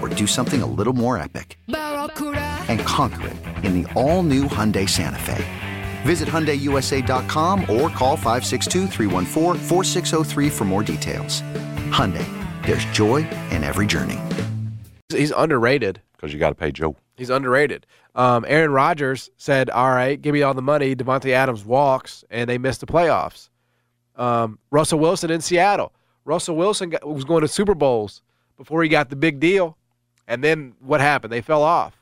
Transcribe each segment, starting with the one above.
or do something a little more epic? And conquer it in the all-new Hyundai Santa Fe. Visit HyundaiUSA.com or call 562 for more details. Hyundai, there's joy in every journey. He's underrated. Because you got to pay Joe. He's underrated. Um, Aaron Rodgers said, all right, give me all the money. Davante Adams walks, and they missed the playoffs. Um, Russell Wilson in Seattle. Russell Wilson got, was going to Super Bowls before he got the big deal. And then what happened? They fell off.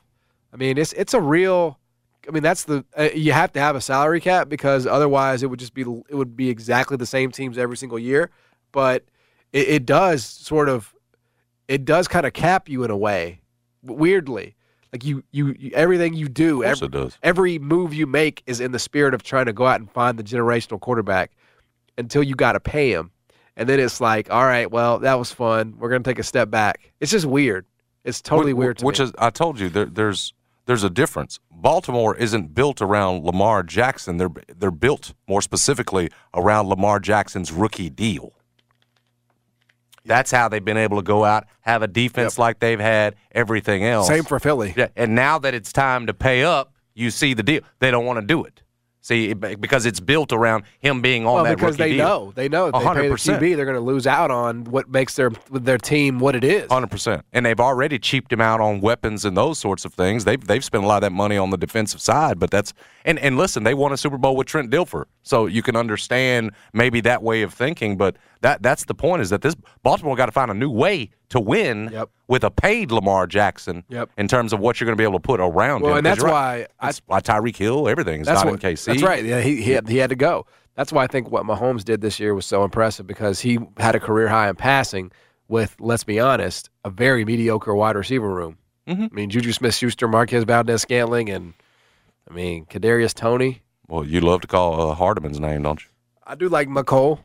I mean, it's it's a real. I mean, that's the uh, you have to have a salary cap because otherwise it would just be it would be exactly the same teams every single year. But it, it does sort of it does kind of cap you in a way, weirdly. Like you, you, you everything you do, every, every move you make is in the spirit of trying to go out and find the generational quarterback until you got to pay him. And then it's like, all right, well, that was fun. We're going to take a step back. It's just weird. It's totally which, weird. To which me. is, I told you, there, there's there's a difference. Baltimore isn't built around Lamar Jackson. They're they're built more specifically around Lamar Jackson's rookie deal. That's how they've been able to go out, have a defense yep. like they've had, everything else. Same for Philly. Yeah, and now that it's time to pay up, you see the deal. They don't want to do it. See, because it's built around him being on well, that because they deal. know they know if they 100%. pay the QB, they're going to lose out on what makes their their team what it is. Hundred percent, and they've already cheaped him out on weapons and those sorts of things. They've they've spent a lot of that money on the defensive side, but that's and and listen, they won a Super Bowl with Trent Dilfer, so you can understand maybe that way of thinking. But that that's the point is that this Baltimore got to find a new way to win yep. with a paid Lamar Jackson yep. in terms of what you're going to be able to put around well, him. and that's why right. I, why Tyreek Hill, everything's not what, in KC. That's right. Yeah, he he had, he had to go. That's why I think what Mahomes did this year was so impressive because he had a career high in passing with, let's be honest, a very mediocre wide receiver room. Mm-hmm. I mean, Juju Smith-Schuster, Marquez Valdes-Scantling, and I mean Kadarius Toney. Well, you love to call uh, Hardman's name, don't you? I do like Mecole,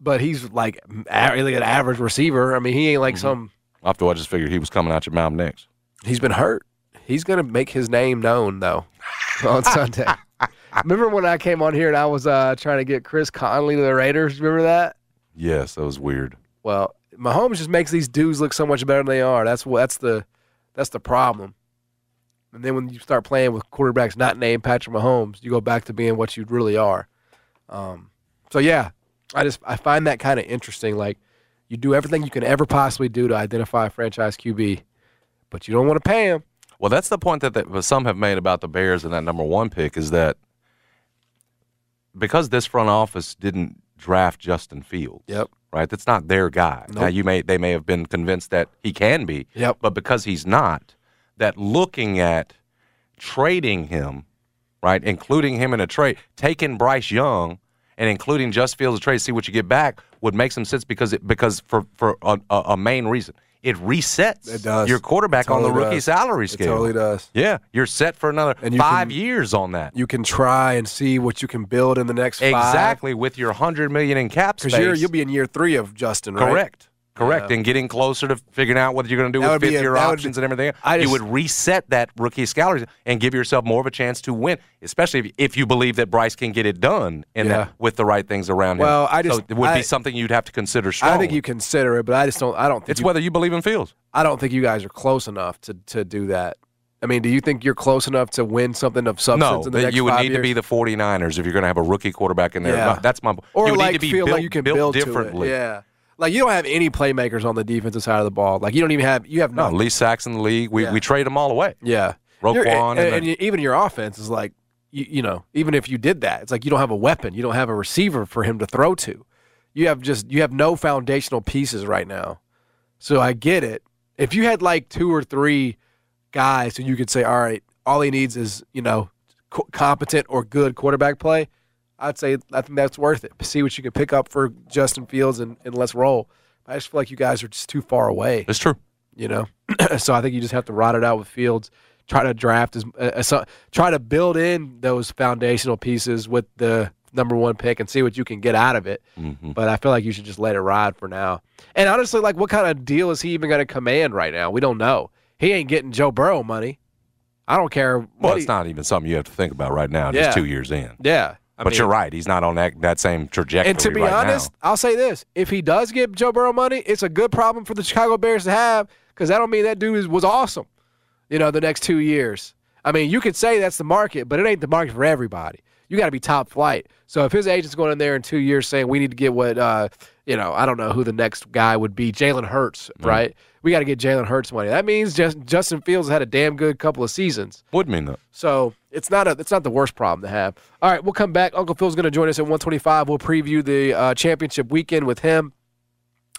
but he's like really an average receiver. I mean, he ain't like mm-hmm. some after I just figured he was coming out your mouth next. He's been hurt. He's going to make his name known, though, on Sunday. Remember when I came on here and I was uh, trying to get Chris Conley to the Raiders? Remember that? Yes, that was weird. Well, Mahomes just makes these dudes look so much better than they are. That's what that's the that's the problem. And then when you start playing with quarterbacks not named Patrick Mahomes, you go back to being what you really are. Um, so yeah, I just I find that kind of interesting. Like you do everything you can ever possibly do to identify a franchise QB, but you don't want to pay him. Well, that's the point that, that some have made about the Bears and that number one pick is that because this front office didn't draft Justin Fields. Yep. Right. That's not their guy. Nope. Now you may they may have been convinced that he can be. Yep. But because he's not, that looking at trading him, right, including him in a trade, taking Bryce Young and including Just Fields a trade, see what you get back would make some sense because it, because for for a, a main reason. It resets it does. your quarterback totally on the rookie does. salary scale. It totally does. Yeah, you're set for another five can, years on that. You can try and see what you can build in the next exactly with your hundred million in cap space. Because you'll be in year three of Justin, right? Correct. Correct, and getting closer to figuring out what you're going to do That with fifth year options be- and everything. I you would reset that rookie salary and give yourself more of a chance to win, especially if, if you believe that Bryce can get it done and Yeah. that, with the right things around Well, him. Well, I just- so it would I- be something you'd have to consider strong. I think you consider it, but I just don't. I don't think It's you, whether you believe in Fields. I don't think you guys are close enough to to do that. I mean, do you think you're close enough to win something of substance No, in the that next you would need to be the 49ers if you're going to have a rookie quarterback in there. Yeah. That's my or you would like need to be feel built, like you can built build differently. Yeah, like you don't have any playmakers on the defensive side of the ball. Like you don't even have you have No, nothing. least sacks in the league. We Yeah. we trade them all away. Yeah, Roquan You're- and and, and even your offense is like you, you know even if you did that, it's like you don't have a weapon. You don't have a receiver for him to throw to. You have just you have no foundational pieces right now. So I get it. If you had like two or three guys who you could say, all right, all he needs is you know co- competent or good quarterback play. I'd say I think that's worth it. See what you can pick up for Justin Fields and, and let's roll. I just feel like you guys are just too far away It's true. you know. so I think you just have to ride it out with Fields. Try to draft as, as try to build in those foundational pieces with the number one pick and see what you can get out of it. Mm-hmm. But I feel like you should just let it ride for now. And honestly, like, what kind of deal is he even going to command right now? We don't know. He ain't getting Joe Burrow money. I don't care. Well, what it's he- not even something you have to think about right now. Yeah. Just two years in. Yeah, I but mean- you're right. He's not on that that same trajectory. And to be right honest, now. I'll say this: if he does get Joe Burrow money, it's a good problem for the Chicago Bears to have because that don't mean that dude is, was awesome. You know, the next two years. I mean, you could say that's the market, but it ain't the market for everybody. You got to be top flight. So if his agent's going in there in two years saying we need to get what, uh, you know, I don't know who the next guy would be, Jalen Hurts, Mm. right? We got to get Jalen Hurts money. That means just Justin Fields had a damn good couple of seasons. would mean that. So it's not a it's not the worst problem to have. All right, we'll come back. Uncle Phil's going to join us at 125. We'll preview the uh, championship weekend with him.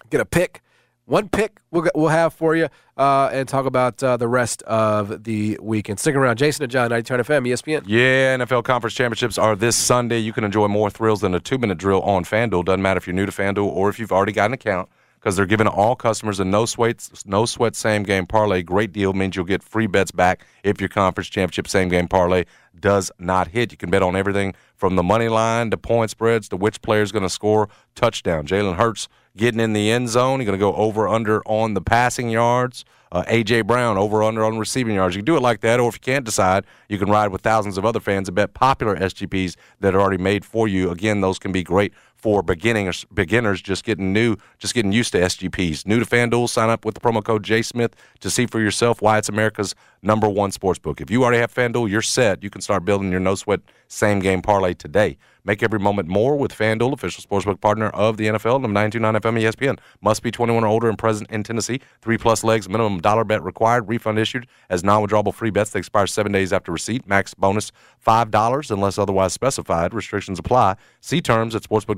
Get a pick, one pick we'll we'll have for you, uh, and talk about uh, the rest of the weekend. Stick around, Jason and John, 90 FM, ESPN. Yeah, NFL Conference Championships are this Sunday. You can enjoy more thrills than a two minute drill on FanDuel. Doesn't matter if you're new to FanDuel or if you've already got an account, because they're giving all customers a no sweat, no sweat same game parlay. Great deal means you'll get free bets back if your conference championship same game parlay does not hit. You can bet on everything from the money line to point spreads to which player is going to score touchdown. Jalen Hurts getting in the end zone. You're going to go over under on the passing yards. Uh, AJ Brown over under on receiving yards. You can do it like that, or if you can't decide, you can ride with thousands of other fans and bet popular SGPs that are already made for you. Again, those can be great for beginners. Beginners just getting new, just getting used to SGPs. New to FanDuel, sign up with the promo code J Smith to see for yourself why it's America's number one sports book. If you already have FanDuel, you're set. You can start building your no sweat same game parlay today. Make every moment more with FanDuel, official sportsbook partner of the NFL. Number 929 FM ESPN. Must be 21 or older and present in Tennessee. Three plus legs, minimum dollar bet required. Refund issued as non withdrawable free bets that expire seven days after receipt. Max bonus $5 unless otherwise specified. Restrictions apply. See terms at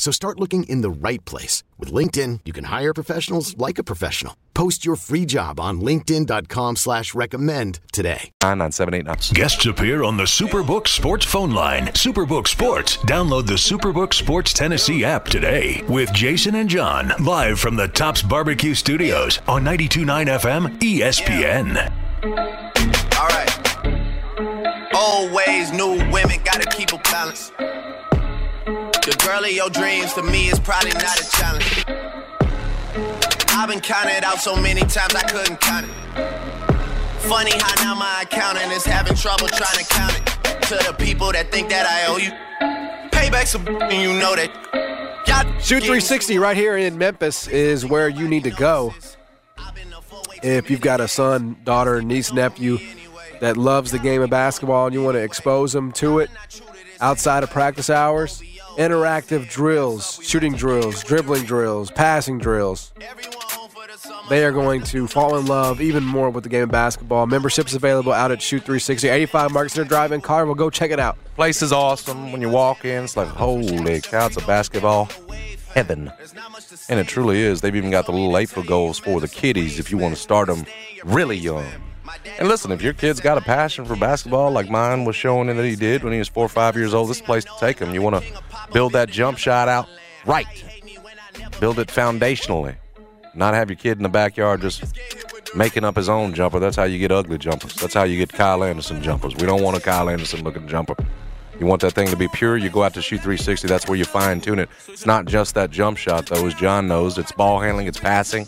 So start looking in the right place. With LinkedIn, you can hire professionals like a professional. Post your free job on linkedin.com slash recommend today. 99789. Guests appear on the Superbook Sports phone line. Superbook Sports. Download the Superbook Sports Tennessee app today with Jason and John live from the Tops Barbecue Studios on 92.9 FM ESPN. All right. Old ways, new women, gotta keep a balance. The girl of your dreams to me is probably not a challenge. I've been counted out so many times I couldn't count it. Funny how now my accountant is having trouble trying to count it. To the people that think that I owe you. Payback's a and you know that. Shoot 360 right here in Memphis is where you need to go if you've got a son, daughter, niece, nephew that loves the game of basketball and you want to expose them to it outside of practice hours. Interactive drills, shooting drills, dribbling drills, passing drills. They are going to fall in love even more with the game of basketball. Memberships available out at Shoot 360, 85 Market Center Drive in Carville. Go check it out. Place is awesome. When you walk in, it's like, holy cow, it's a basketball heaven. And it truly is. They've even got the little April goals for the kiddies if you want to start them really young. And listen, if your kid's got a passion for basketball like mine was showing in that he did when he was four or five years old, this is the place to take him. You want to build that jump shot out right. Build it foundationally. Not have your kid in the backyard just making up his own jumper. That's how you get ugly jumpers. That's how you get Kyle Anderson jumpers. We don't want a Kyle Anderson looking jumper. You want that thing to be pure, you go out to shoot 360. That's where you fine tune it. It's not just that jump shot, though, as John knows. It's ball handling, it's passing.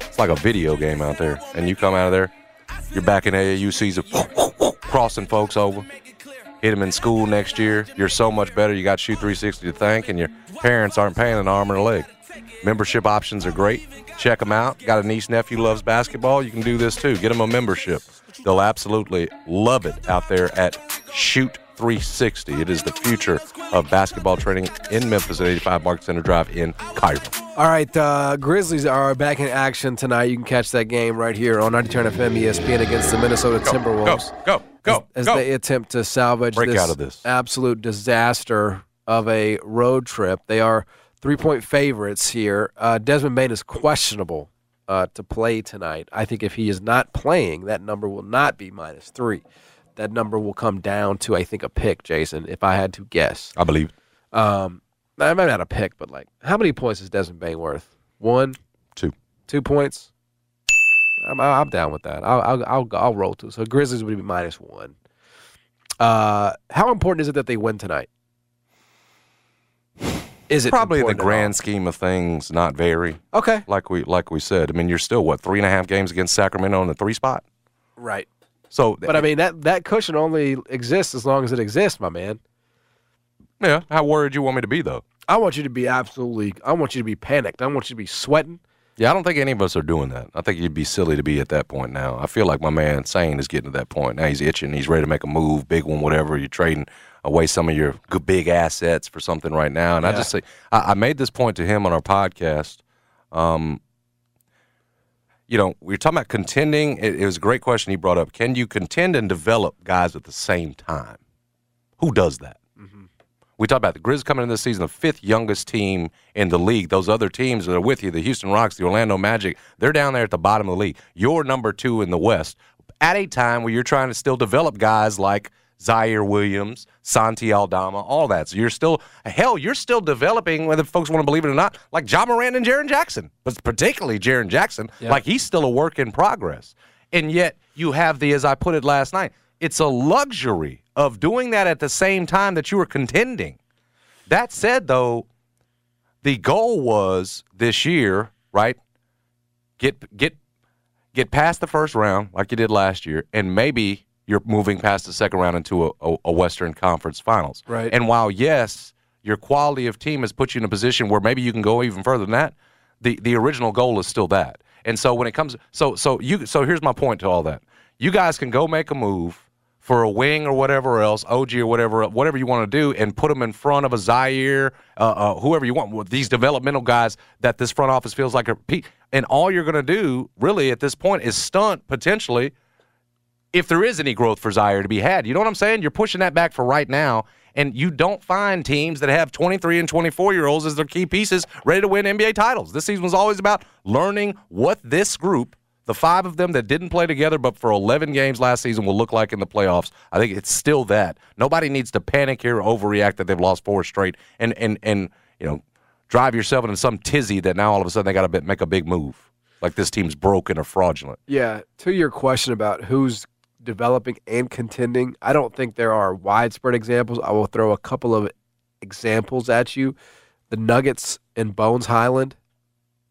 It's like a video game out there. And you come out of there, you're back in AAU season, crossing folks over. Hit them in school next year. You're so much better. You got Shoot 360 to thank, and your parents aren't paying an arm or a leg. Membership options are great. Check them out. Got a niece, nephew loves basketball. You can do this too. Get them a membership. They'll absolutely love it out there at Shoot 360. It is the future of basketball training in Memphis at 85 Market Center Drive in Cairo. All right, uh, Grizzlies are back in action tonight. You can catch that game right here on 90 Turn FM ESPN against the Minnesota Timberwolves. Go, go, as, as go. they attempt to salvage Break this, out of this. absolute disaster of a road trip. They are three point favorites here. Uh, Desmond Bane is questionable uh, to play tonight. I think if he is not playing, that number will not be minus three. That number will come down to, I think, a pick, Jason, if I had to guess. I believe. Um, I might not a pick, but like, how many points is Desmond Bane worth? One, Two. two points. I'm, I'm down with that. I'll, I'll, I'll, I'll roll two. So Grizzlies would be minus one. Uh, how important is it that they win tonight? Is it Probably in the grand scheme of things, not very. Okay, Like we like we said. I mean, you're still what three and a half games against Sacramento in the three spot. right. So, But I mean that that cushion only exists as long as it exists, my man. yeah. How worried you want me to be though? I want you to be absolutely. I want you to be panicked. I want you to be sweating. Yeah, I don't think any of us are doing that. I think you'd be silly to be at that point now. I feel like my man Sane is getting to that point. Now he's itching. He's ready to make a move, big one, whatever. You're trading away some of your good big assets for something right now. And I just say, I, I made this point to him on our podcast. Um, you know, we are talking about contending. It, it was a great question he brought up. Can you contend and develop guys at the same time? Who does that? Mm-hmm. We talked about the Grizz coming in this season, the fifth youngest team in the league. Those other teams that are with you, the Houston Rocks, the Orlando Magic, they're down there at the bottom of the league. You're number two in the West at a time where you're trying to still develop guys like Ziaire Williams, Santi Aldama, all that. So you're still, hell, you're still developing, whether folks want to believe it or not, like Ja Morant and Jaren Jackson, but particularly Jaren Jackson, like he's still a work in progress. And yet you have the, as I put it last night, it's a luxury of doing that at the same time that you were contending. That said, though, the goal was this year, right? Get get get past the first round like you did last year, and maybe you're moving past the second round into a, a, a Western Conference Finals. Right. And while yes, your quality of team has put you in a position where maybe you can go even further than that, the the original goal is still that. And so when it comes, so so you so here's my point to all that. You guys can go make a move for a wing or whatever else, OG or whatever, whatever you want to do, and put them in front of a Ziaire, uh, uh, whoever you want, with these developmental guys that this front office feels like are. pe- And all you're going to do, really, at this point, is stunt potentially if there is any growth for Ziaire to be had. You know what I'm saying? You're pushing that back for right now, and you don't find teams that have 23 and 24 year olds as their key pieces ready to win NBA titles. This season was always about learning what this group, the five of them that didn't play together but for 11 games last season, will look like in the playoffs. I think it's still that. Nobody needs to panic here or overreact that they've lost four straight and and and you know drive yourself into some tizzy that now all of a sudden they got to make a big move like this team's broken or fraudulent. Yeah, to your question about who's developing and contending, I don't think there are widespread examples. I will throw a couple of examples at you. The Nuggets and Bones Hyland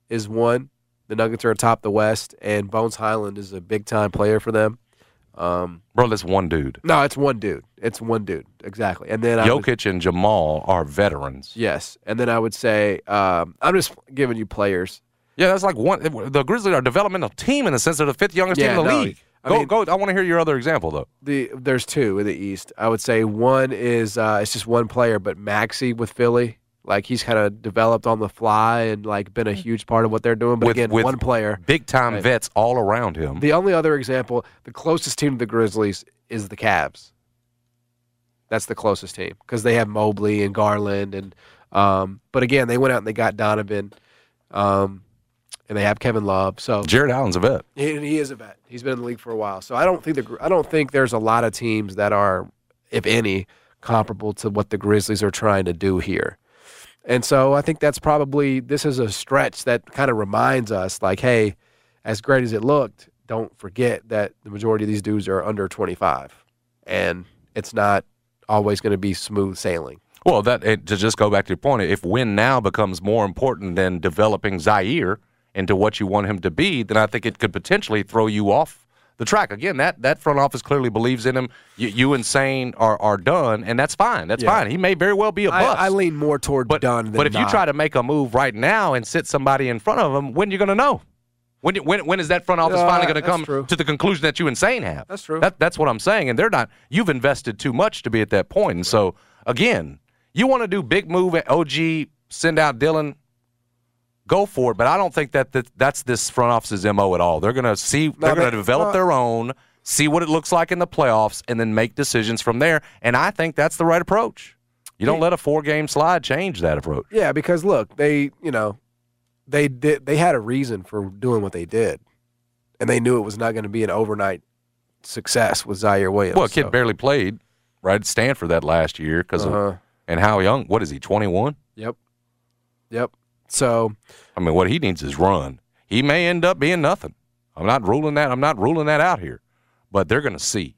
is one. The Nuggets are atop the West, and Bones Hyland is a big time player for them. Um, Bro, that's one dude. no, it's one dude. It's one dude exactly. And then I would- Jokic and Jamal are veterans. yes, and then I would say um, I'm just giving you players. Yeah, that's like one. The Grizzlies are a developmental team in the sense they're the fifth youngest Yeah, team in the no, league. I go, mean- go. I want to hear your other example though. The there's two in the East. I would say one is uh, it's just one player, but Maxey with Philly, like he's kind of developed on the fly and like been a huge part of what they're doing. But With- again, with one player. Big time Right. vets all around him. The only other example, the closest team to the Grizzlies is the Cavs. That's the closest team because they have Mobley and Garland and, um, but again, they went out and they got Donovan, um, and they have Kevin Love. So Jarrett Allen's a vet. He, he is a vet. He's been in the league for a while. So I don't think the I don't think there's a lot of teams that are, if any, comparable to what the Grizzlies are trying to do here. And so I think that's probably this is a stretch that kind of reminds us, like, hey, as great as it looked, don't forget that the majority of these dudes are under 25, and it's not always going to be smooth sailing. Well, that to just go back to your point, if win now becomes more important than developing Ziaire into what you want him to be, then I think it could potentially throw you off the track. Again, that that front office clearly believes in him. You, you and Sane are are done, and that's fine. That's Yeah. fine. He may very well be a bust. I lean more toward but done than but if you try to make a move right now and sit somebody in front of him, when you're going to know? When, when when is that front office Uh, finally going to come true. to the conclusion that you and Sane have? That's true. That, that's what I'm saying, and they're not. You've invested too much to be at that point. point, and so again, you want to do big move at OG, send out Dillon, go for it. But I don't think that, that that's this front office's mo at all. They're going to see. They're going to develop no. their own, see what it looks like in the playoffs, and then make decisions from there. And I think that's the right approach. You don't let a four game slide change that approach. Yeah, because look, they you know, they did they had a reason for doing what they did, and they knew it was not going to be an overnight success with Ziaire Williams. Well, a kid so- barely played right at Stanford that last year because Uh-huh. of and how young? What is he? Twenty one. Yep, yep. So I mean, what he needs is run. He may end up being nothing. I'm not ruling that. I'm not ruling that out here, but they're going to see.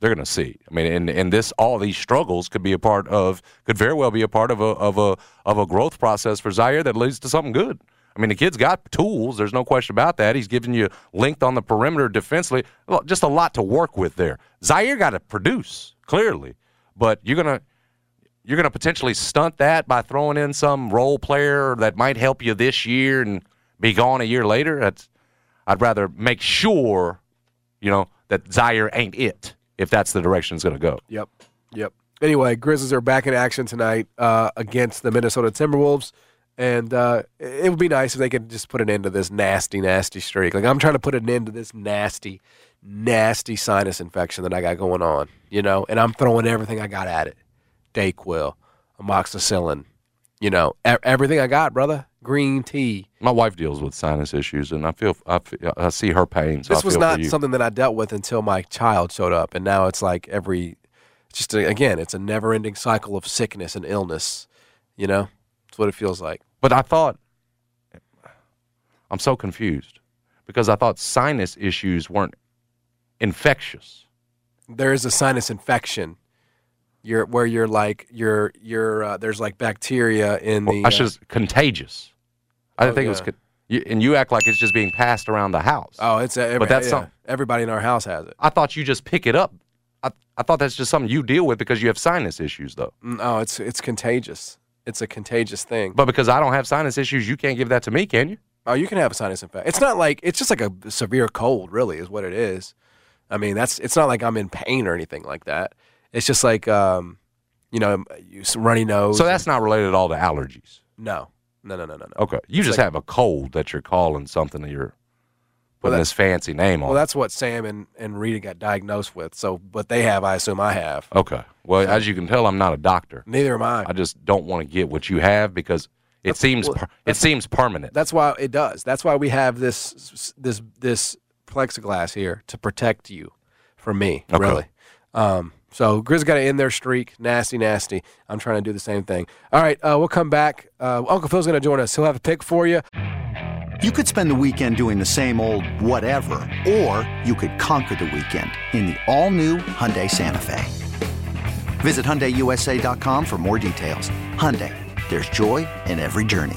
They're going to see. I mean, and, and this all these struggles could be a part of could very well be a part of a of a of a growth process for Ziaire that leads to something good. I mean, the kid's got tools. There's no question about that. He's giving you length on the perimeter defensively. Just a lot to work with there. Ziaire got to produce clearly, but you're gonna you're going to potentially stunt that by throwing in some role player that might help you this year and be gone a year later. That's I'd rather make sure, you know, that Ziaire ain't it if that's the direction it's going to go. Yep. Yep. Anyway, Grizzlies are back in action tonight uh, against the Minnesota Timberwolves. And uh, it would be nice if they could just put an end to this nasty, nasty streak. Like, I'm trying to put an end to this nasty, nasty sinus infection that I got going on, you know? And I'm throwing everything I got at it Dayquil, amoxicillin, you know, e- everything I got, brother. Green tea. My wife deals with sinus issues, and I feel I, feel, I see her pain. So this was not something that I dealt with until my child showed up, and now it's like every, just a, again, it's a never-ending cycle of sickness and illness. You know, it's what it feels like. But I thought I'm so confused because I thought sinus issues weren't infectious. There is a sinus infection. You're where you're like you're you're uh, there's like bacteria in the. I uh, should contagious. I didn't Oh, think it was. yeah. Con- you, and you act like it's just being passed around the house. oh, it's a, But that's yeah, some- everybody in our house has it. I thought you just pick it up. I, I thought that's just something you deal with because you have sinus issues, though. No, it's it's contagious. It's a contagious thing. But because I don't have sinus issues, you can't give that to me, can you? Oh, you can have a sinus infection. It's not like it's just like a severe cold, really, is what it is. I mean, that's it's not like I'm in pain or anything like that. It's just like um, you know, runny nose. So that's not related at all to allergies. no, no, no, no, no, no. Okay, you just like- have a cold that you're calling something that you're putting that- this fancy name on. Well, that's what Sam and, and Rita got diagnosed with. So, what they have, I assume I have. okay. Well, as you can tell, I'm not a doctor. Neither am I. I just don't want to get what you have because it seems well, it seems permanent. That's why it does. That's why we have this this this plexiglass here to protect you from me. Okay. Really. Um, so Grizz got to end their streak. Nasty, nasty. I'm trying to do the same thing. All right, uh, we'll come back. Uh, Uncle Phil's going to join us. He'll have a pick for you. You could spend the weekend doing the same old whatever, or you could conquer the weekend in the all-new Hyundai Santa Fe. Visit HyundaiUSA.com for more details. Hyundai, there's joy in every journey.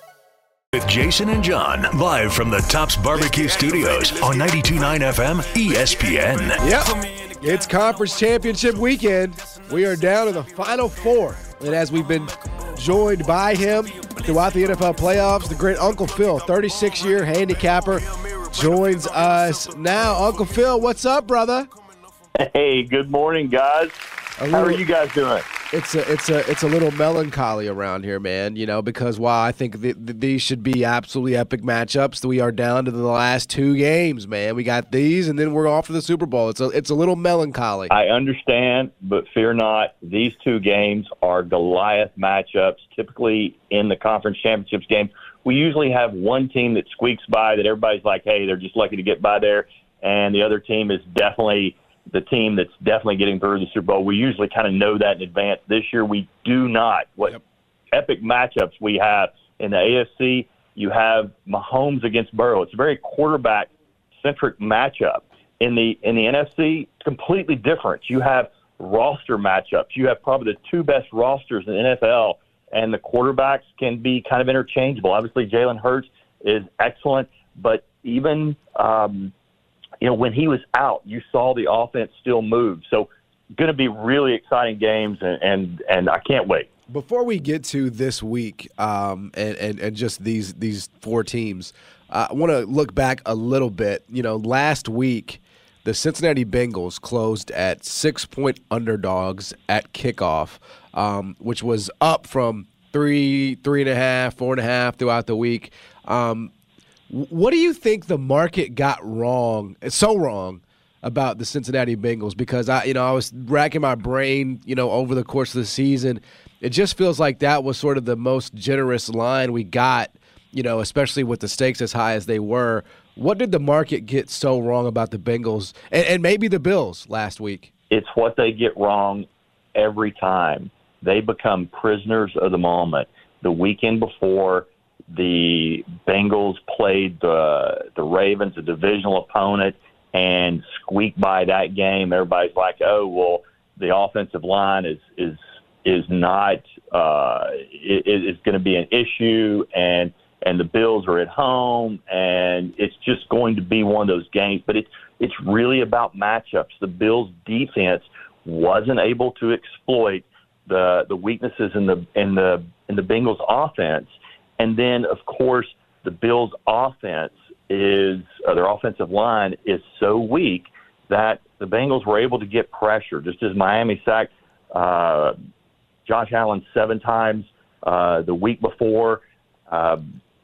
With Jason and John, live from the Tops Barbecue Studios on 92.9 FM ESPN. Yep. It's conference championship weekend. We are down to the final four. And as we've been joined by him throughout the NFL playoffs, the great Uncle Phil, 36 year handicapper, joins us now. Uncle Phil, what's up, brother? Hey, good morning, guys. A How are you guys doing? It's a it's a it's a little melancholy around here, man. You know, because while I think th- th- these should be absolutely epic matchups, we are down to the last two games, man. We got these, and then we're off to the Super Bowl. It's a it's a little melancholy. I understand, but fear not. These two games are Goliath matchups. Typically, in the conference championships game, we usually have one team that squeaks by that everybody's like, "Hey, they're just lucky to get by there," and the other team is definitely the team that's definitely getting through the Super Bowl. We usually kind of know that in advance. This year, we do not. What epic matchups we have in the AFC? You have Mahomes against Burrow. It's a very quarterback centric matchup. In the in the NFC, it's completely different. You have roster matchups. You have probably the two best rosters in the NFL, and the quarterbacks can be kind of interchangeable. Obviously, Jalen Hurts is excellent, but even um, you know when he was out, you saw the offense still move. So, going to be really exciting games, and and, and I can't wait. Before we get to this week um, and, and, and just these these four teams, uh, I want to look back a little bit. You know, last week, the Cincinnati Bengals closed at six point underdogs at kickoff, um, which was up from three, three and a half, four and a half throughout the week. Um, what do you think the market got wrong? So wrong about the Cincinnati Bengals because I, you know, I was racking my brain, you know, over the course of the season. It just feels like that was sort of the most generous line we got, you know, especially with the stakes as high as they were. What did the market get so wrong about the Bengals and, and maybe the Bills last week? It's what they get wrong every time. They become prisoners of the moment. The weekend before, the Bengals played the the Ravens, a divisional opponent, and squeaked by that game. Everybody's like, "Oh, well, the offensive line is is is not uh, is, is going to be an issue, and and the Bills are at home, and it's just going to be one of those games. But it's it's really about matchups. The Bills' defense wasn't able to exploit the the weaknesses in the in the in the Bengals' offense, and then of course the Bills' offense is uh, their offensive line is so weak that the Bengals were able to get pressure. Just as Miami sacked uh, Josh Allen seven times uh, the week before, uh,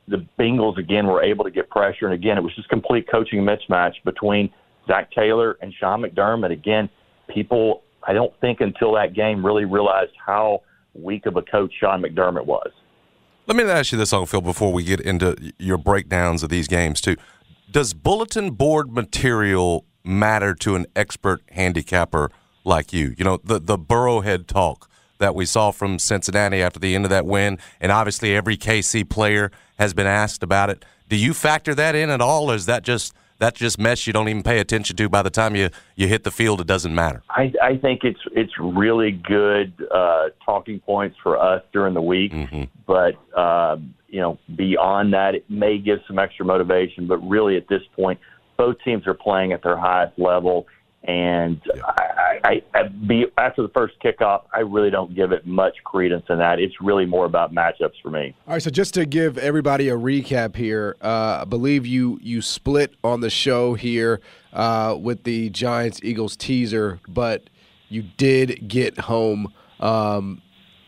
the Bengals again were able to get pressure. And again, it was just complete coaching mismatch between Zac Taylor and Sean McDermott. Again, people, I don't think until that game really realized how weak of a coach Sean McDermott was. Let me ask you this, Uncle Phil, before we get into your breakdowns of these games, too. Does bulletin board material matter to an expert handicapper like you? You know, the, the Burrowhead talk that we saw from Cincinnati after the end of that win, and obviously every KC player has been asked about it. Do you factor that in at all, or is that just – that just mess you don't even pay attention to. By the time you you hit the field, it doesn't matter. I, I think it's it's really good uh, talking points for us during the week, mm-hmm. but uh, you know beyond that, it may give some extra motivation. But really, at this point, both teams are playing at their highest level and I, I, I be after the first kickoff, I really don't give it much credence in that. It's really more about matchups for me. All right, so just to give everybody a recap here, uh, I believe you you split on the show here uh, with the Giants Eagles teaser, but you did get home. Um,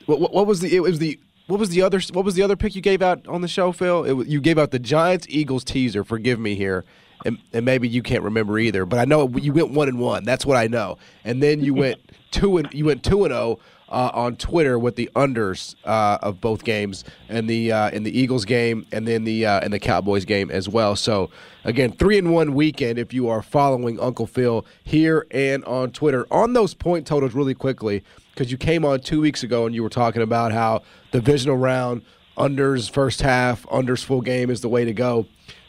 what, what, what was the it was the what was the other what was the other pick you gave out on the show, Phil? It, you gave out the Giants Eagles teaser. Forgive me here and, and maybe you can't remember either. But I know you went one and one. That's what I know. And then you went two and you went two and zero. Oh, uh, on Twitter with the unders uh, of both games and the uh, in the Eagles game and then the uh, in the Cowboys game as well. So again, three and one weekend if you are following Uncle Phil here and on Twitter on those point totals really quickly because you came on two weeks ago and you were talking about how the divisional round unders first half unders full game is the way to go.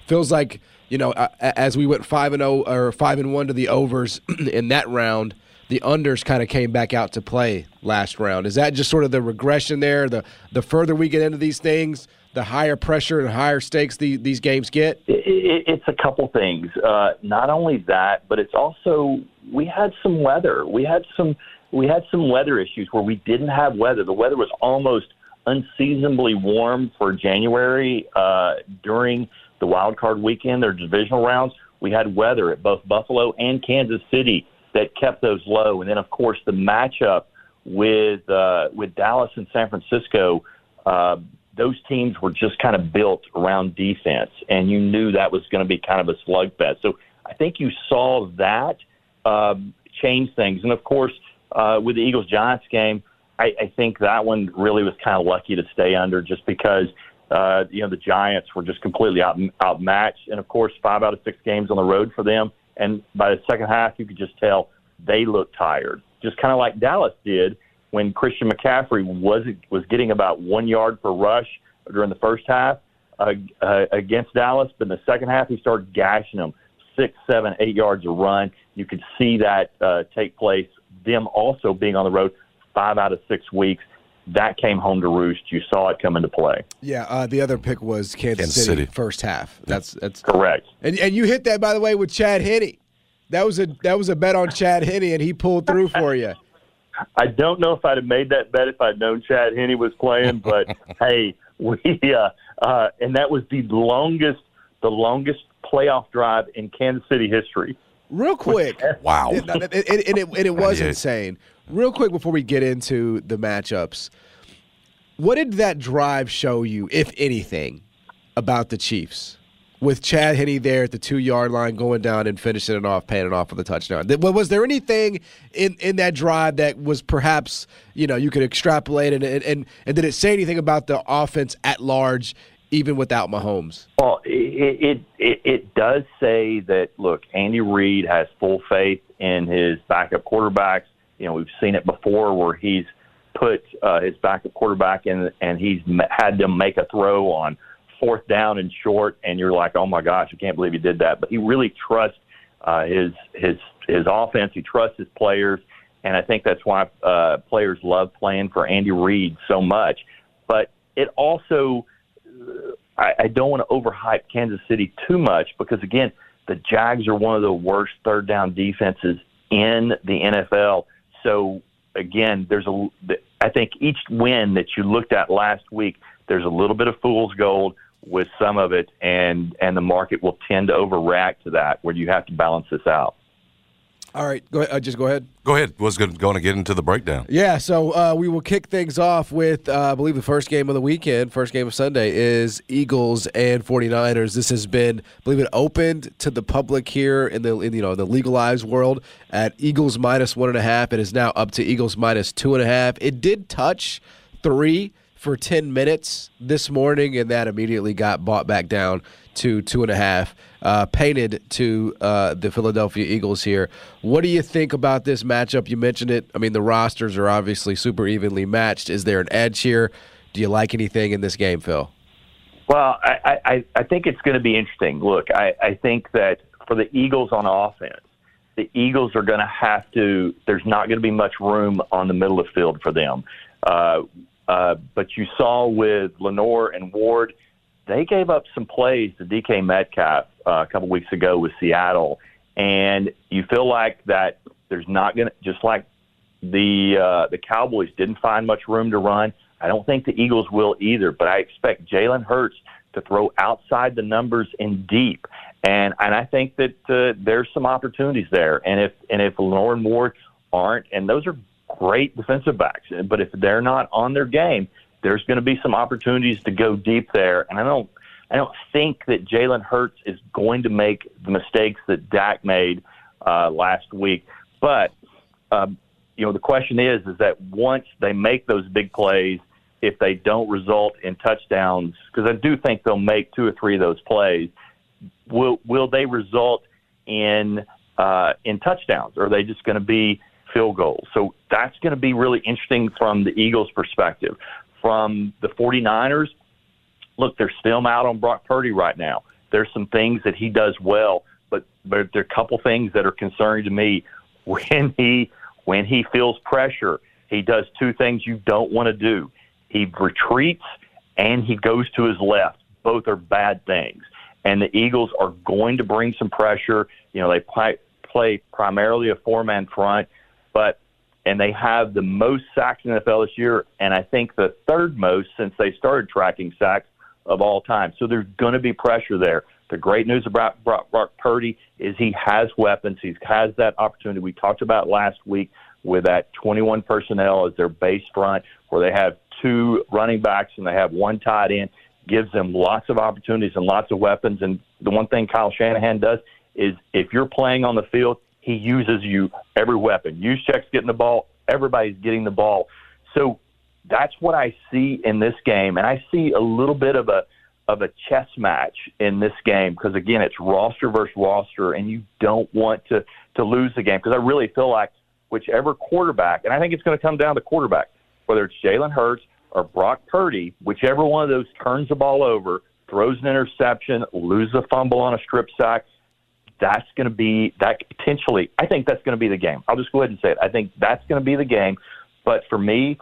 Feels like you know, as we went five and zero oh, or five and one to the overs in that round, the unders kind of came back out to play last round. Is that just sort of the regression there? The the further we get into these things, the higher pressure and higher stakes the, these games get. It, it, it's a couple things. Uh, not only that, but it's also we had some weather. We had some we had some weather issues where we didn't have weather. The weather was almost unseasonably warm for January uh, during the wild card weekend, their divisional rounds, we had weather at both Buffalo and Kansas City that kept those low. And then, of course, the matchup with uh, with Dallas and San Francisco, uh, those teams were just kind of built around defense, and you knew that was going to be kind of a slugfest. So I think you saw that um, change things. And of course, uh, with the Eagles Giants game, I, I think that one really was kind of lucky to stay under, just because uh, you know, the Giants were just completely out, outmatched. And of course, five out of six games on the road for them. And by the second half, you could just tell they looked tired, just kind of like Dallas did when Christian McCaffrey was was getting about one yard per rush during the first half uh, uh, against Dallas, but in the second half he started gashing them six, seven, eight yards a run. You could see that uh, take place. Them also being on the road five out of six weeks that came home to roost. You saw it come into play. Yeah, uh, the other pick was Kansas, Kansas City, City, first half. That's that's correct. And and you hit that by the way with Chad Henne. That was a that was a bet on Chad Henne, and he pulled through for you. I don't know if I'd have made that bet if I'd known Chad Henne was playing, but hey, we uh, uh, and that was the longest the longest playoff drive in Kansas City history. Real quick, wow, and, and, and, and it, it was insane. Real quick before we get into the matchups, what did that drive show you, if anything, about the Chiefs? With Chad Henne there at the two yard line, going down and finishing it off, paying it off with a touchdown. Was there anything in, in that drive that was perhaps you know you could extrapolate and and and did it say anything about the offense at large, even without Mahomes? Well, it it it, does say that look, Andy Reid has full faith in his backup quarterbacks you know, we've seen it before where he's put uh, his backup quarterback in and he's had them make a throw on fourth down and short, and you're like, oh my gosh, I can't believe he did that. But he really trusts uh, his his his offense. He trusts his players, and I think that's why uh, players love playing for Andy Reid so much. But it also, I, I don't want to overhype Kansas City too much because again, the Jags are one of the worst third down defenses in the NFL. So again, there's a. I think each win that you looked at last week, there's a little bit of fool's gold with some of it, and and the market will tend to overreact to that, where you have to balance this out. All right, go ahead. Uh, just go ahead. Go ahead. Was going to get into the breakdown. Yeah, so uh, we will kick things off with, uh, I believe, the first game of the weekend, first game of Sunday is Eagles and 49ers. This has been, I believe, it opened to the public here in the in, you know the legalized world at Eagles minus one and a half. It is now up to Eagles minus two and a half. It did touch three for 10 minutes this morning, and that immediately got bought back down to two and a half uh, painted to uh, the Philadelphia Eagles here. What do you think about this matchup? You mentioned it. I mean, the rosters are obviously super evenly matched. Is there an edge here? Do you like anything in this game, Phil? Well, I, I, I think it's going to be interesting. Look, I, I think that for the Eagles on offense, the Eagles are going to have to. There's not going to be much room on the middle of the field for them. Uh, uh, but you saw with Lenoir and Ward, they gave up some plays to DK Metcalf uh, a couple weeks ago with Seattle, and you feel like that there's not going to just like the uh, the Cowboys didn't find much room to run. I don't think the Eagles will either, but I expect Jalen Hurts to throw outside the numbers and deep, and and I think that uh, there's some opportunities there. And if and if and Ward aren't, and those are great defensive backs, but if they're not on their game, there's going to be some opportunities to go deep there. And I don't I don't think that Jalen Hurts is going to make the mistakes that Dak made uh, last week. But um, you know, the question is, is that once they make those big plays, if they don't result in touchdowns, because I do think they'll make two or three of those plays, will will they result in uh, in touchdowns, or are they just going to be field goals? So that's going to be really interesting from the Eagles' perspective. From the 49ers, look, they're still out on Brock Purdy right now. There's some things that he does well, but, but there are a couple things that are concerning to me. When he when he feels pressure, he does two things you don't want to do. He retreats and he goes to his left. Both are bad things. And the Eagles are going to bring some pressure. You know, they play, play primarily a four man front, but and they have the most sacks in the NFL this year, and I think the third most since they started tracking sacks of all time. So there's going to be pressure there. The great news about Brock, Purdy is he has weapons. He has that opportunity we talked about last week with that 21 personnel as their base front, where they have two running backs and they have one tight end. Gives them lots of opportunities and lots of weapons. And the one thing Kyle Shanahan does is if you're playing on the field, he uses you every weapon. Juszczyk's getting the ball. Everybody's getting the ball. So that's what I see in this game, and I see a little bit of a of a chess match in this game because again, it's roster versus roster, and you don't want to to lose the game because I really feel like whichever quarterback, and I think it's going to come down to quarterback, whether it's Jalen Hurts or Brock Purdy, whichever one of those turns the ball over, throws an interception, loses a fumble on a strip sack, that's going to be that potentially. I think that's going to be the game. I'll just go ahead and say it. I think that's going to be the game. But for me,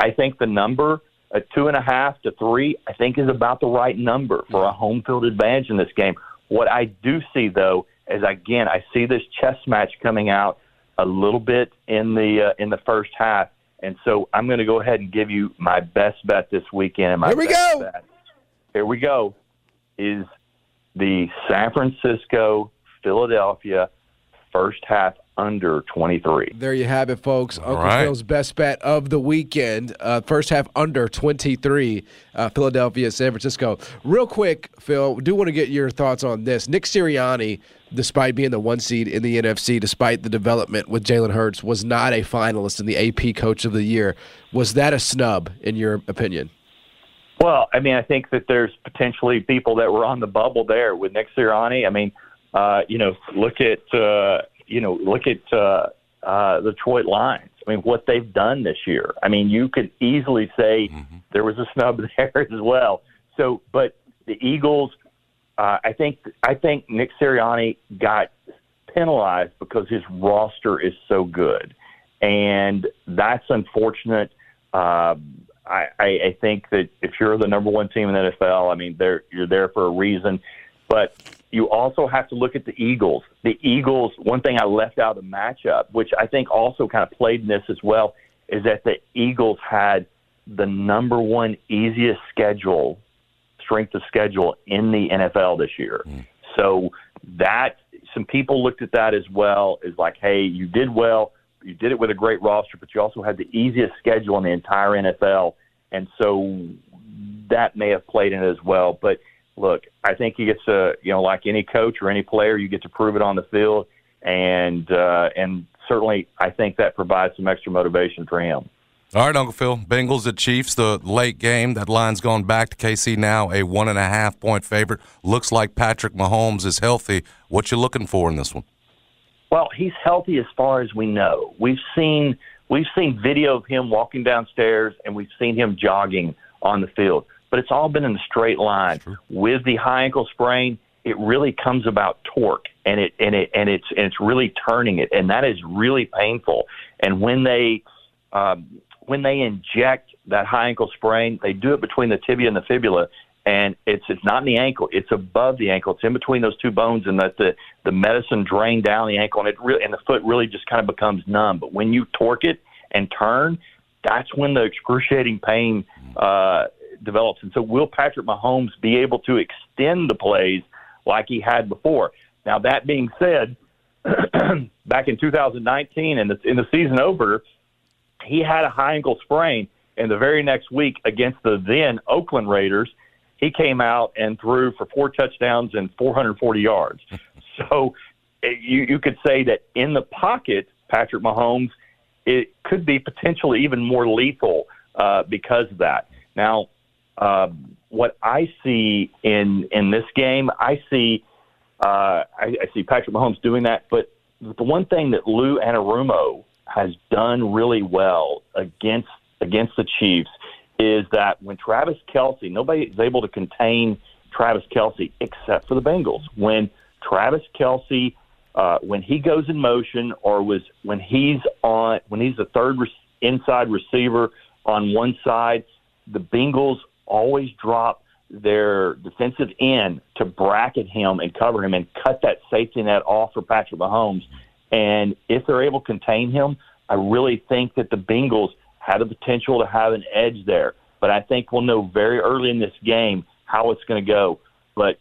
I think the number at two and a half to three, I think is about the right number for a home field advantage in this game. What I do see though is again, I see this chess match coming out a little bit in the uh, in the first half, and so I'm going to go ahead and give you my best bet this weekend. And my Here we go. Bet, here we go. Is the San Francisco Philadelphia first half under 23. There you have it, folks. Uncle right. Phil's best bet of the weekend. Uh, first half under 23, uh, Philadelphia, San Francisco. Real quick, Phil, do want to get your thoughts on this. Nick Sirianni, despite being the one seed in the NFC, despite the development with Jalen Hurts, was not a finalist in the AP Coach of the Year. Was that a snub, in your opinion? Well, I mean, I think that there's potentially people that were on the bubble there with Nick Sirianni. I mean, uh, you know, look at uh, you know, look at uh, uh, the Detroit Lions. I mean, what they've done this year. I mean, you could easily say mm-hmm. there was a snub there as well. So, but the Eagles, uh, I think, I think Nick Sirianni got penalized because his roster is so good, and that's unfortunate. Uh, I, I think that if you're the number one team in the NFL, I mean, they're, you're there for a reason. But you also have to look at the Eagles. The Eagles, one thing I left out of the matchup, which I think also kind of played in this as well, is that the Eagles had the number one easiest schedule strength of schedule in the NFL this year. Hmm. So that some people looked at that as well as like, hey, you did well, you did it with a great roster, but you also had the easiest schedule in the entire NFL, and so that may have played in it as well. But look, I think he gets to, you know, like any coach or any player, you get to prove it on the field, and uh, and certainly I think that provides some extra motivation for him. All right, Uncle Phil. Bengals at Chiefs, the late game. That line's gone back to KC now, a one and a half point favorite. Looks like Patrick Mahomes is healthy. What you looking for in this one? Well, he's healthy as far as we know. We've seen we've seen video of him walking downstairs, and we've seen him jogging on the field. But it's all been in a straight line. With the high ankle sprain, it really comes about torque, and it and it and it's and it's really turning it, and that is really painful. And when they um, when they inject that high ankle sprain, they do it between the tibia and the fibula, and it's it's not in the ankle; it's above the ankle. It's in between those two bones, and that the the medicine drain down the ankle, and it really and the foot really just kind of becomes numb. But when you torque it and turn, that's when the excruciating pain uh, develops. And so, will Patrick Mahomes be able to extend the plays like he had before? Now, that being said, back in 2019 and the, in the season opener, he had a high ankle sprain, and the very next week against the then Oakland Raiders, he came out and threw for four touchdowns and 440 yards. so eh, you you could say that in the pocket, Patrick Mahomes, it could be potentially even more lethal uh, because of that. Now, um, what I see in in this game, I see uh, I, I see Patrick Mahomes doing that, but the one thing that Lou Anarumo has done really well against against the Chiefs is that when Travis Kelce, nobody is able to contain Travis Kelce except for the Bengals. When Travis Kelce, uh, when he goes in motion, or was when he's on when he's the third re- inside receiver on one side, the Bengals always drop their defensive end to bracket him and cover him and cut that safety net off for Patrick Mahomes. And if they're able to contain him, I really think that the Bengals have the potential to have an edge there. But I think we'll know very early in this game how it's going to go. But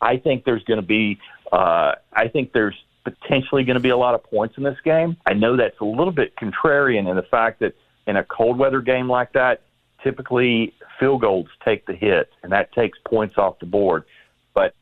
I think there's going to be, uh, I think there's potentially going to be a lot of points in this game. I know that's a little bit contrarian in the fact that in a cold weather game like that, typically field goals take the hit, and that takes points off the board. But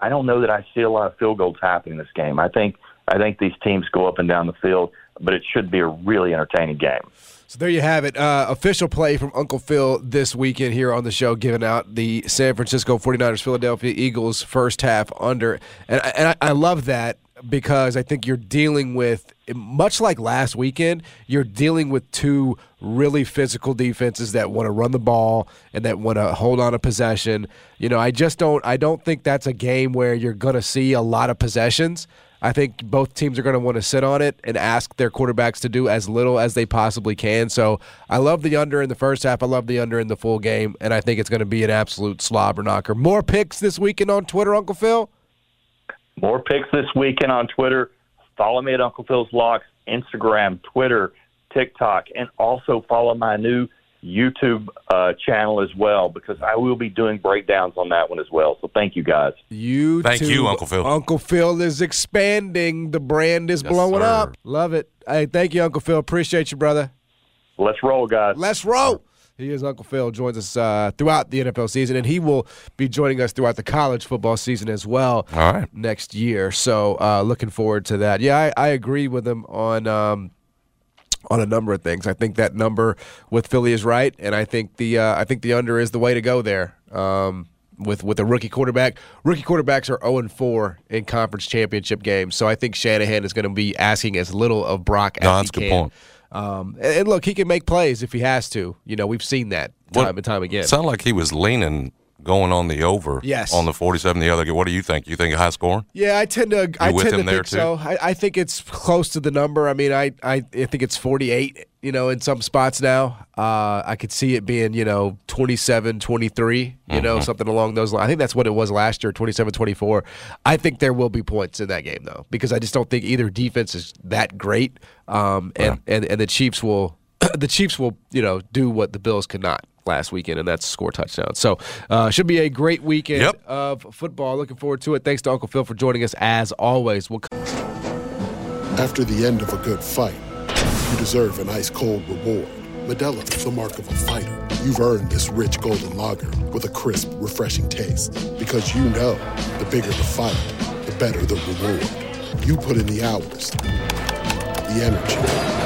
I don't know that I see a lot of field goals happening in this game. I think I think these teams go up and down the field, but it should be a really entertaining game. So there you have it. Uh, official play from Uncle Phil this weekend here on the show, giving out the San Francisco 49ers Philadelphia Eagles first half under. And, and I, I love that because I think you're dealing with, much like last weekend, you're dealing with two really physical defenses that want to run the ball and that want to hold on to possession. You know, I just don't, I don't think that's a game where you're going to see a lot of possessions. I think both teams are going to want to sit on it and ask their quarterbacks to do as little as they possibly can. So I love the under in the first half. I love the under in the full game, and I think it's going to be an absolute slobber knocker. More picks this weekend on Twitter, Uncle Phil. More picks this weekend on Twitter. Follow me at Uncle Phil's Locks, Instagram, Twitter, TikTok, and also follow my new YouTube uh, channel as well because I will be doing breakdowns on that one as well. So thank you guys. You too. Thank you, Uncle Phil. Uncle Phil is expanding. The brand is Yes, blowing sir. up. Love it. Hey, thank you, Uncle Phil. Appreciate you, brother. Let's roll, guys. Let's roll. He is Uncle Phil. Joins us uh, throughout the NFL season, and he will be joining us throughout the college football season as well. All right. next year. So uh, looking forward to that. Yeah, I, I agree with him on um, on a number of things. I think that number with Philly is right, and I think the uh, I think the under is the way to go there. Um, with with a rookie quarterback, rookie quarterbacks are zero and four in conference championship games. So I think Shanahan is going to be asking as little of Brock as No, he that's a good can. point. Um, and, and look, he can make plays if he has to. You know, we've seen that time What- and time again. Sound like he was leaning going on the over. Yes. On the 47 the other game. What do you think? You think a high scoring? Yeah, I tend to. I with tend to think so. I, I think it's close to the number. I mean, I, I, I think it's 48. You know, in some spots now, uh, I could see it being you know 27, 23. You Mm-hmm. know, something along those lines. I think that's what it was last year, 27, 24. I think there will be points in that game though, because I just don't think either defense is that great. Um, and, and and the Chiefs will the Chiefs will, you know, do what the Bills could not last weekend, and that's score touchdowns. So, uh, should be a great weekend Yep. of football. Looking forward to it. Thanks to Uncle Phil for joining us as always. We'll come After the end of a good fight, you deserve an ice cold reward. Modelo is the mark of a fighter. You've earned this rich golden lager with a crisp, refreshing taste. Because you know the bigger the fight, the better the reward. You put in the hours, the energy, the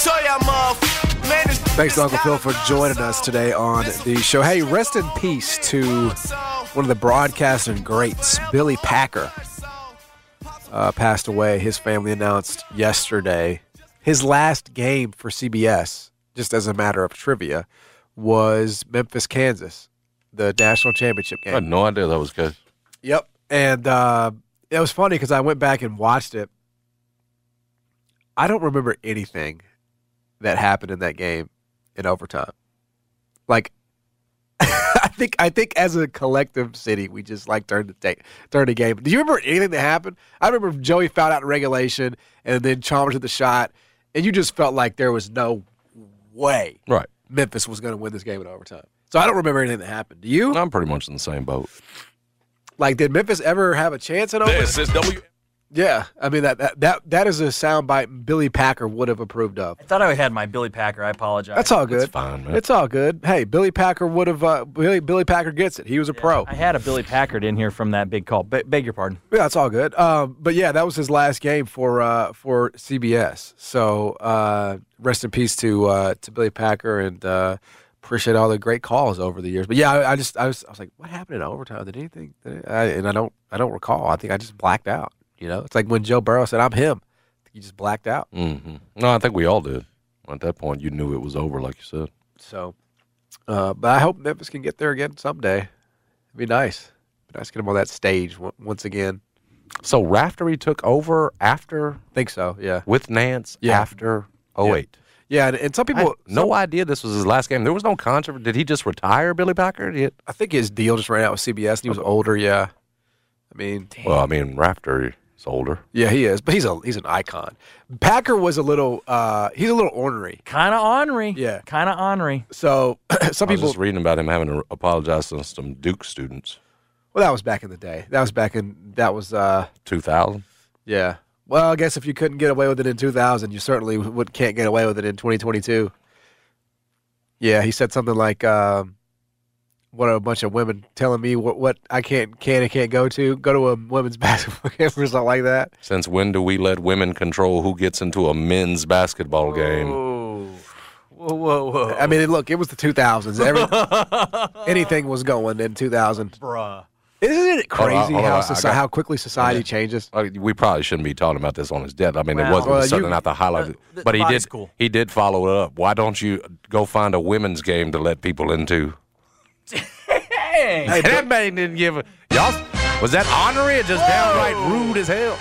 I tell y'all, man, Thanks to Uncle Phil for joining us today on the show. Hey, rest in peace to one of the broadcasting greats, Billy Packer. Uh, passed away. His family announced yesterday his last game for CBS, just as a matter of trivia, was Memphis, Kansas, the national championship game. I had no idea that was good. Yep. And uh, it was funny because I went back and watched it. I don't remember anything that happened in that game in overtime. Like, I think I think as a collective city, we just like turned the take, turned the game. Do you remember anything that happened? I remember Joey fouled out in regulation, and then Chalmers hit the shot, and you just felt like there was no way Right. Memphis was going to win this game in overtime. So I don't remember anything that happened. Do you? I'm pretty much in the same boat. Like, did Memphis ever have a chance at overtime? This is W. Yeah, I mean that that that, that is a soundbite Billy Packer would have approved of. I thought I had my Billy Packer. I apologize. That's all good. It's fine, man. It's all good. Hey, Billy Packer would have. Uh, Billy Billy Packer gets it. He was a pro. I had a Billy Packard in here from that big call. Be- beg your pardon. Yeah, it's all good. Um, but yeah, that was his last game for uh, for CBS. So uh, rest in peace to uh, to Billy Packer and uh, appreciate all the great calls over the years. But yeah, I, I just I was I was like, what happened in overtime? Did anything? Did I, and I don't I don't recall. I think I just blacked out. You know, it's like when Joe Burrow said, "I'm him." You just blacked out. hmm No, I think we all did. At that point, you knew it was over, like you said. So, uh, but I hope Memphis can get there again someday. It'd be nice. Be nice to get them on that stage on- once again. So Raftery took over after I think so. Yeah. with Nance Yeah. after 08. Yeah, and, and some people no idea this was his last game. There was no controversy. Did he just retire, Billy Packer? Did I think his deal just ran out with CBS, and he was older. Yeah, I mean, well, I mean, Raftery is older. yeah, he is, but he's a he's an icon. Packer was a little uh, he's a little ornery. Kind of ornery. Yeah. Kind of ornery. So some I was people. just reading about him having to apologize to some Duke students. Well, that was back in the day. That was back in that was uh, 2000. yeah. Well, I guess if you couldn't get away with it in 2000, you certainly would can't get away with it in 2022. Yeah, he said something like, um, "What are a bunch of women telling me what what I can't can and can't go to? Go to a women's basketball game or something like that." Since when do we let women control who gets into a men's basketball game? Whoa, whoa, whoa. I mean, look, it was the 2000s. Every, anything was going in 2000. Bruh. Isn't it Hold on, crazy hold on, how, I soci- got- how quickly society changes? Uh, We probably shouldn't be talking about this on his death. I mean, it wasn't Well, certainly you- not the highlight, uh, the but he did. cool. He did follow it up. Why don't you go find a women's game to let people into? Hey. Hey, that man didn't give a y'all. Was that honorary or just downright rude as hell?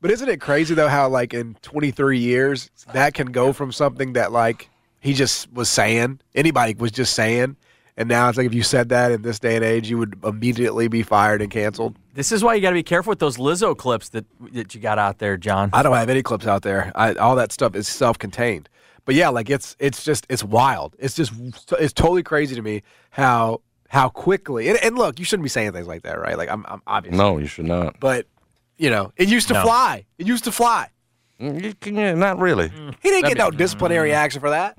But isn't it crazy though how like in 23 years that can go from something that like he just was saying, anybody was just saying, and now it's like if you said that in this day and age, you would immediately be fired and canceled. This is why you got to be careful with those Lizzo clips that that you got out there, John. I don't have any clips out there. I, all that stuff is self-contained. But yeah, like it's it's just it's wild. It's just it's totally crazy to me how how quickly and, and look, you shouldn't be saying things like that, right? Like I'm I'm obviously, No, you should not. but you know, it used to No. fly. It used to fly. Mm, you can- yeah, Not really. He didn't get no disciplinary action for that.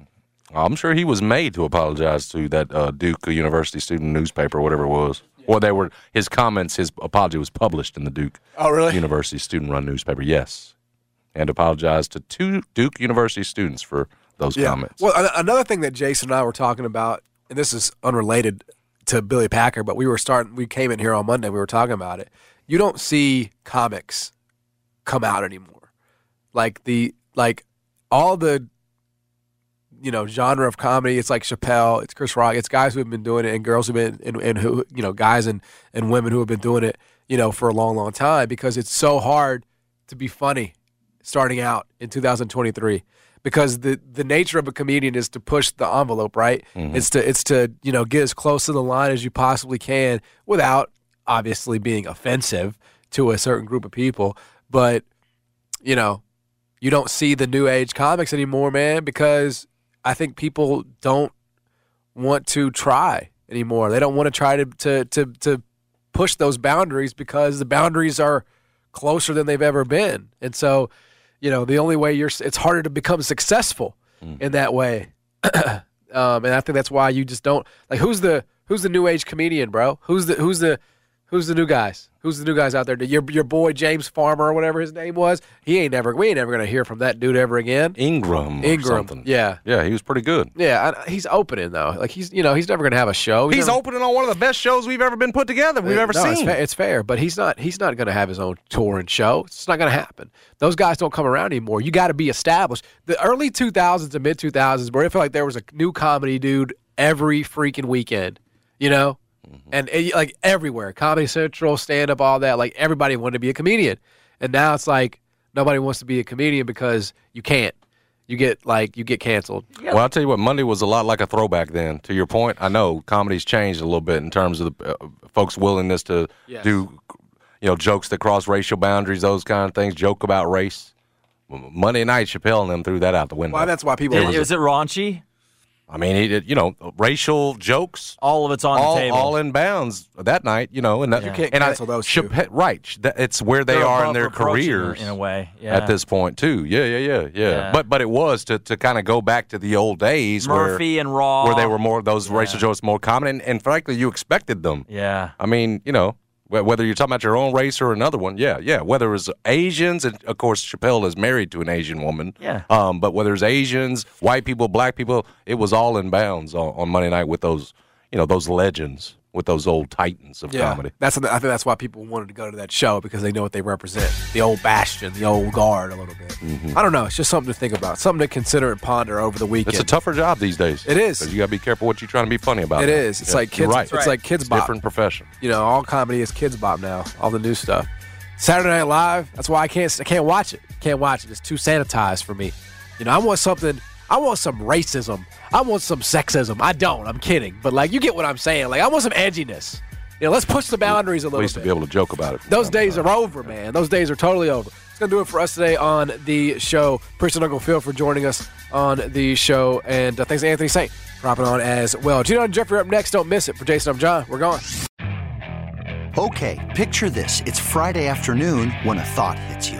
I'm sure he was made to apologize to that uh, Duke University student newspaper, whatever it was. Or they were his comments. His apology was published in the Duke Oh, really? University student-run newspaper. Yes, and apologized to two Duke University students for those Yeah. comments. Well, another thing that Jason and I were talking about, and this is unrelated to Billy Packer, but we were starting. We came in here on Monday. We were talking about it. You don't see comics come out anymore, like the like all the you know genre of comedy. It's like Chappelle, it's Chris Rock, it's guys who have been doing it, and girls who've been and, and who you know guys and and women who have been doing it, you know, for a long, long time because it's so hard to be funny starting out in 2023 because the the nature of a comedian is to push the envelope right Mhm. it's to it's to you know get as close to the line as you possibly can without obviously being offensive to a certain group of people but you know you don't see the new age comics anymore man because i think people don't want to try anymore they don't want to try to to to, to push those boundaries because the boundaries are closer than they've ever been. And so, you know, the only way you're it's harder to become successful in that way. um, and I think that's why you just don't like who's the who's the new age comedian, bro? Who's the who's the who's the new guys? Who's the new guys out there? Your your boy James Farmer or whatever his name was. He ain't never we ain't never gonna hear from that dude ever again. Ingram. or Ingram. something. Yeah. Yeah, he was pretty good. Yeah, I, he's opening though. Like he's you know he's never gonna have a show. He's never- opening on one of the best shows we've ever been put together, we've uh, ever no, It's seen. fair, it's fair, but he's not. He's not going to have his own tour and show. It's not going to happen. Those guys don't come around anymore. You got to be established. The early 2000s and mid 2000s, where it felt like there was a new comedy dude every freaking weekend. You know, Mm-hmm. and it, like everywhere, Comedy Central, stand up, all that. Like everybody wanted to be a comedian, and now it's like nobody wants to be a comedian because you can't. You get like you get canceled. Well, I'll tell you what, Monday was a lot like a throwback then. To your point, I know comedy's changed a little bit in terms of the uh, folks' willingness to Yes. do, you know, jokes that cross racial boundaries, those kind of things, joke about race. Monday night, Chappelle and them threw that out the window. Why? That's why people. Is, is it raunchy? I mean, he did, you know, racial jokes. All of it's on all, the table. all in bounds that night, you know, and that, You can't and cancel those two. Chappelle, right? that- It's where they They're are in their reproach in a- careers in a way, yeah. at this point too. Yeah, yeah, yeah, yeah. Yeah. But but it was to, to kind of go back to the old days where Murphy where, and Raw. where they were more those racial jokes more common, and, and frankly, you expected them. Yeah. I mean, you know, wh- whether you're talking about your own race or another one, yeah, yeah. Whether it's Asians, and of course Chappelle is married to an Asian woman. Yeah. Um, but whether it's Asians, white people, black people, it was all in bounds on, on Monday night with those, you know, those legends, with those old titans of Yeah, comedy. that's I think that's why people wanted to go to that show because they know what they represent. The old bastion, the old guard, a little bit. Mm-hmm. I don't know. It's just something to think about, something to consider and ponder over the weekend. It's a tougher job these days. It is. you got to be careful what you're trying to be funny about. It now. is. It's Yeah, like kids. Right. It's like kids It's bop. different profession. You know, all comedy is Kidz Bop now. All the new stuff. Saturday Night Live. That's why I can't. I can't watch it. Can't watch it. It's too sanitized for me. You know, I want something. I want some racism. I want some sexism. I don't. I'm kidding. But like, you get what I'm saying. Like, I want some edginess. You know, let's push the boundaries a At little least bit. to be able to joke about it. Those days are over, man. Those days are totally over. It's going to do it for us today on the show. Appreciate Uncle Phil for joining us on the show. And uh, thanks to Anthony Saint for hopping on as well. Gino and Jeffrey up next. Don't miss it. For Jason, I'm John. We're gone. Okay, picture this. It's Friday afternoon when a thought hits you.